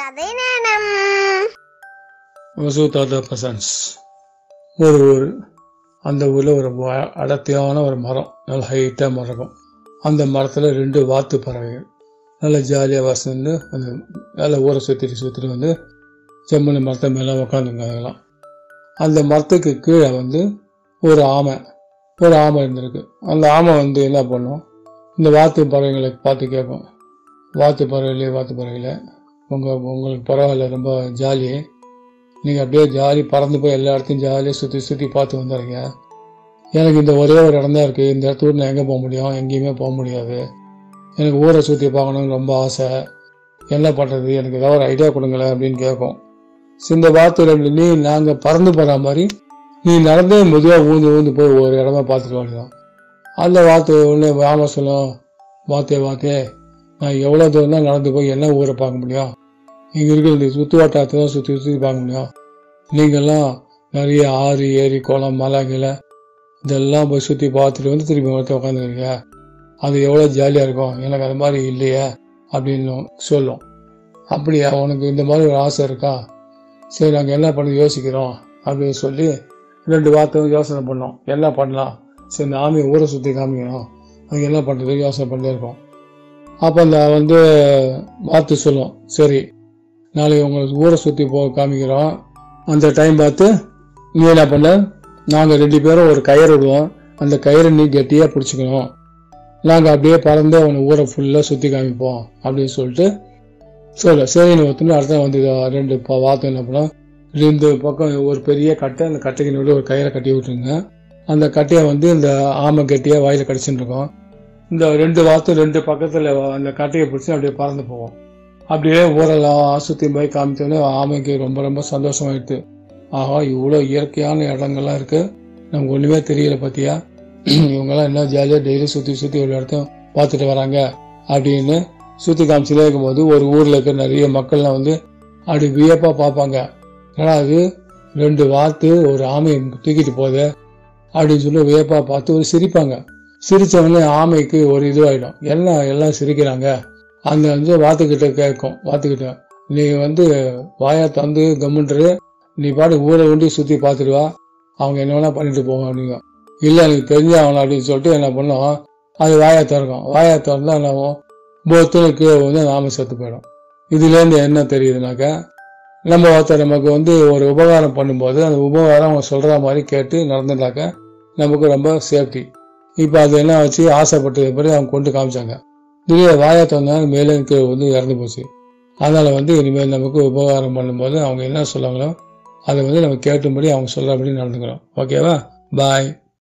கதை நேரம். வசு தாத்தா பசன்ஸ். ஒரு ஊர் அந்த ஊரில் ஒரு அடர்த்தியான ஒரு மரம் நல்ல ஹைட்டாக மரம் இருக்கும் அந்த மரத்தில் ரெண்டு வாத்து பறவைகள். நல்லா ஜாலியாக வசந்து அந்த நல்ல ஊரை சுற்றிட்டு சுற்றிட்டு வந்து செம்மணி மரத்தை மேலே உக்காந்துருக்காங்களாம் அந்த மரத்துக்கு கீழே வந்து ஒரு ஆமை ஒரு ஆமை இருந்திருக்கு. அந்த ஆமை வந்து என்ன பண்ணும்? இந்த வாத்து பறவைகளை பார்த்து கேட்கும். வாத்து பறவைகளே வாத்து பறவையில். உங்கள் உங்களுக்கு பரவாயில்ல ரொம்ப ஜாலி நீங்கள் அப்படியே ஜாலி பறந்து போய் எல்லா இடத்தையும் ஜாலியாக சுற்றி சுற்றி பார்த்து வந்துடுறீங்க. எனக்கு இந்த ஒரே ஒரு இடம் தான் இருக்குது இந்த இடத்துல நான் எங்கே போக முடியும்? எங்கேயுமே போக முடியாது. எனக்கு ஊரை சுற்றி பார்க்கணும்னு ரொம்ப ஆசை. என்ன பண்ணுறது எனக்கு ஏதாவது ஒரு ஐடியா கொடுங்களேன் அப்படின்னு கேட்கும். சரி, இந்த வார்த்தை நீ நாங்கள் பறந்து போகிற மாதிரி நீ நடந்தே மெதுவாக ஊந்து ஊந்து போய் ஒரு இடமா பார்த்துட்டு வரலாம் அந்த வார்த்தை ஒன்று வாம சொல்லும் வாத்தே வாத்தே நான் எவ்வளோ தூரம் தான் நடந்து போய் என்ன ஊரை பார்க்க முடியும்? இங்கே இருக்கிற இந்த சுற்று வட்டாரத்தை தான் சுற்றி சுற்றி பார்க்க முடியும். நீங்கள்லாம் நிறைய ஆறு ஏரி குளம் மலை கிளை இதெல்லாம் போய் சுற்றி பார்த்துட்டு வந்து திரும்பி வந்து உட்காந்துருக்க அது எவ்வளோ ஜாலியாக இருக்கும். எனக்கு அது மாதிரி இல்லையே அப்படின்னு சொல்லும். அப்படியா? உனக்கு இந்த மாதிரி ஒரு ஆசை இருக்கா? சரி நாங்கள் என்ன பண்ணி யோசிக்கிறோம் அப்படின்னு சொல்லி ரெண்டு வார்த்தை யோசனை பண்ணோம். என்ன பண்ணலாம்? சரி இந்த ஆமையை ஊரை சுற்றி காமிக்கணும். அதுக்கு என்ன பண்ணுறது யோசனை பண்ணிட்டே இருக்கோம் அப்போ அந்த வந்து வார்த்தை சொல்லும். சரி நாளைக்கு உங்களுக்கு ஊரை சுற்றி போக காமிக்கிறோம். அந்த டைம் பார்த்து நீ என்ன பண்ண? நாங்கள் ரெண்டு பேரும் ஒரு கயிறு விடுவோம். அந்த கயிறை நீ கெட்டியாக பிடிச்சிக்கணும். நாங்கள் அப்படியே பறந்து அவனை ஊரை ஃபுல்லாக சுற்றி காமிப்போம் அப்படின்னு சொல்லிட்டு சொல்ல. சரின்னு ஒருத்தனை அடுத்த வந்து ரெண்டு வார்த்தை என்ன பண்ணோம்? ரெண்டு பக்கம் ஒரு பெரிய கட்டை அந்த கட்டைக்கு நடுவில் ஒரு கயிறை கட்டி விட்டுருங்க. அந்த கட்டையை வந்து இந்த ஆமை கட்டியாக வாயில் கடிச்சுட்டு இருக்கோம். இந்த ரெண்டு வார்த்தை ரெண்டு பக்கத்தில் அந்த கட்டையை பிடிச்சி அப்படியே பறந்து போவோம். அப்படியே ஊரெல்லாம் சுற்றி போய் காமிச்சோன்னே ஆமைக்கு ரொம்ப ரொம்ப சந்தோஷமாயிடுது ஆஹா இவ்வளோ இயற்கையான இடங்கள்லாம் இருக்குது நமக்கு ஒன்றுமே தெரியல பார்த்தியா இவங்கெல்லாம் என்ன ஜாலியாக டெய்லி சுற்றி சுற்றி ஒரு இடத்தையும் பார்த்துட்டு வராங்க அப்படின்னு சுற்றி காமிச்சிலே இருக்கும்போது ஒரு ஊரில் இருக்கிற நிறைய மக்கள்லாம் வந்து அப்படி வியப்பாக பார்ப்பாங்க. ஏன்னா அது ரெண்டு வாத்து ஒரு ஆமையை தூக்கிட்டு போகுது அப்படின்னு சொல்லி வியப்பாக பார்த்து ஒரு சிரிப்பாங்க. சிரித்தவொடனே ஆமைக்கு ஒரு இதுவாகிடும் எல்லாம் எல்லாம் சிரிக்கிறாங்க? அந்த வந்து வாத்துக்கிட்ட கேட்கும். வாத்துக்கிட்ட நீ வந்து வாயா தந்து கம்முன்று நீ பாட்டு ஊரை ஒண்டி சுற்றி பார்த்துடுவா அவங்க என்ன வேணால் பண்ணிட்டு போவோம் அப்படிங்க. இல்லை எனக்கு தெரிஞ்ச அவனை அப்படின்னு சொல்லிட்டு என்ன பண்ணோம் அது வாயா திறக்கும். வாயா திறந்தா என்ன ஆகும்? கீழே வந்து நாம செத்து போயிடும். இதுலேருந்து என்ன தெரியுதுனாக்க நம்ம ஒருத்தர் நமக்கு வந்து ஒரு உபகாரம் பண்ணும்போது அந்த உபகாரம் அவங்க சொல்கிற மாதிரி கேட்டு நடந்துட்டாக்க நமக்கு ரொம்ப சேஃப்டி இப்போ அது என்ன ஆச்சு? ஆசைப்பட்டது பிறகு அவங்க கொண்டு காமிச்சாங்க. திடீர் வாயை திறந்தாங்க மேலே கீழே வந்து இறந்து போச்சு. அதனால் வந்து இனிமேல் நமக்கு உபகாரம் பண்ணும்போது அவங்க என்ன சொல்லுவாங்களோ அதை வந்து நம்ம கேட்டும்படி அவங்க சொல்கிறபடி நடந்துக்கிறோம். ஓகேவா பாய்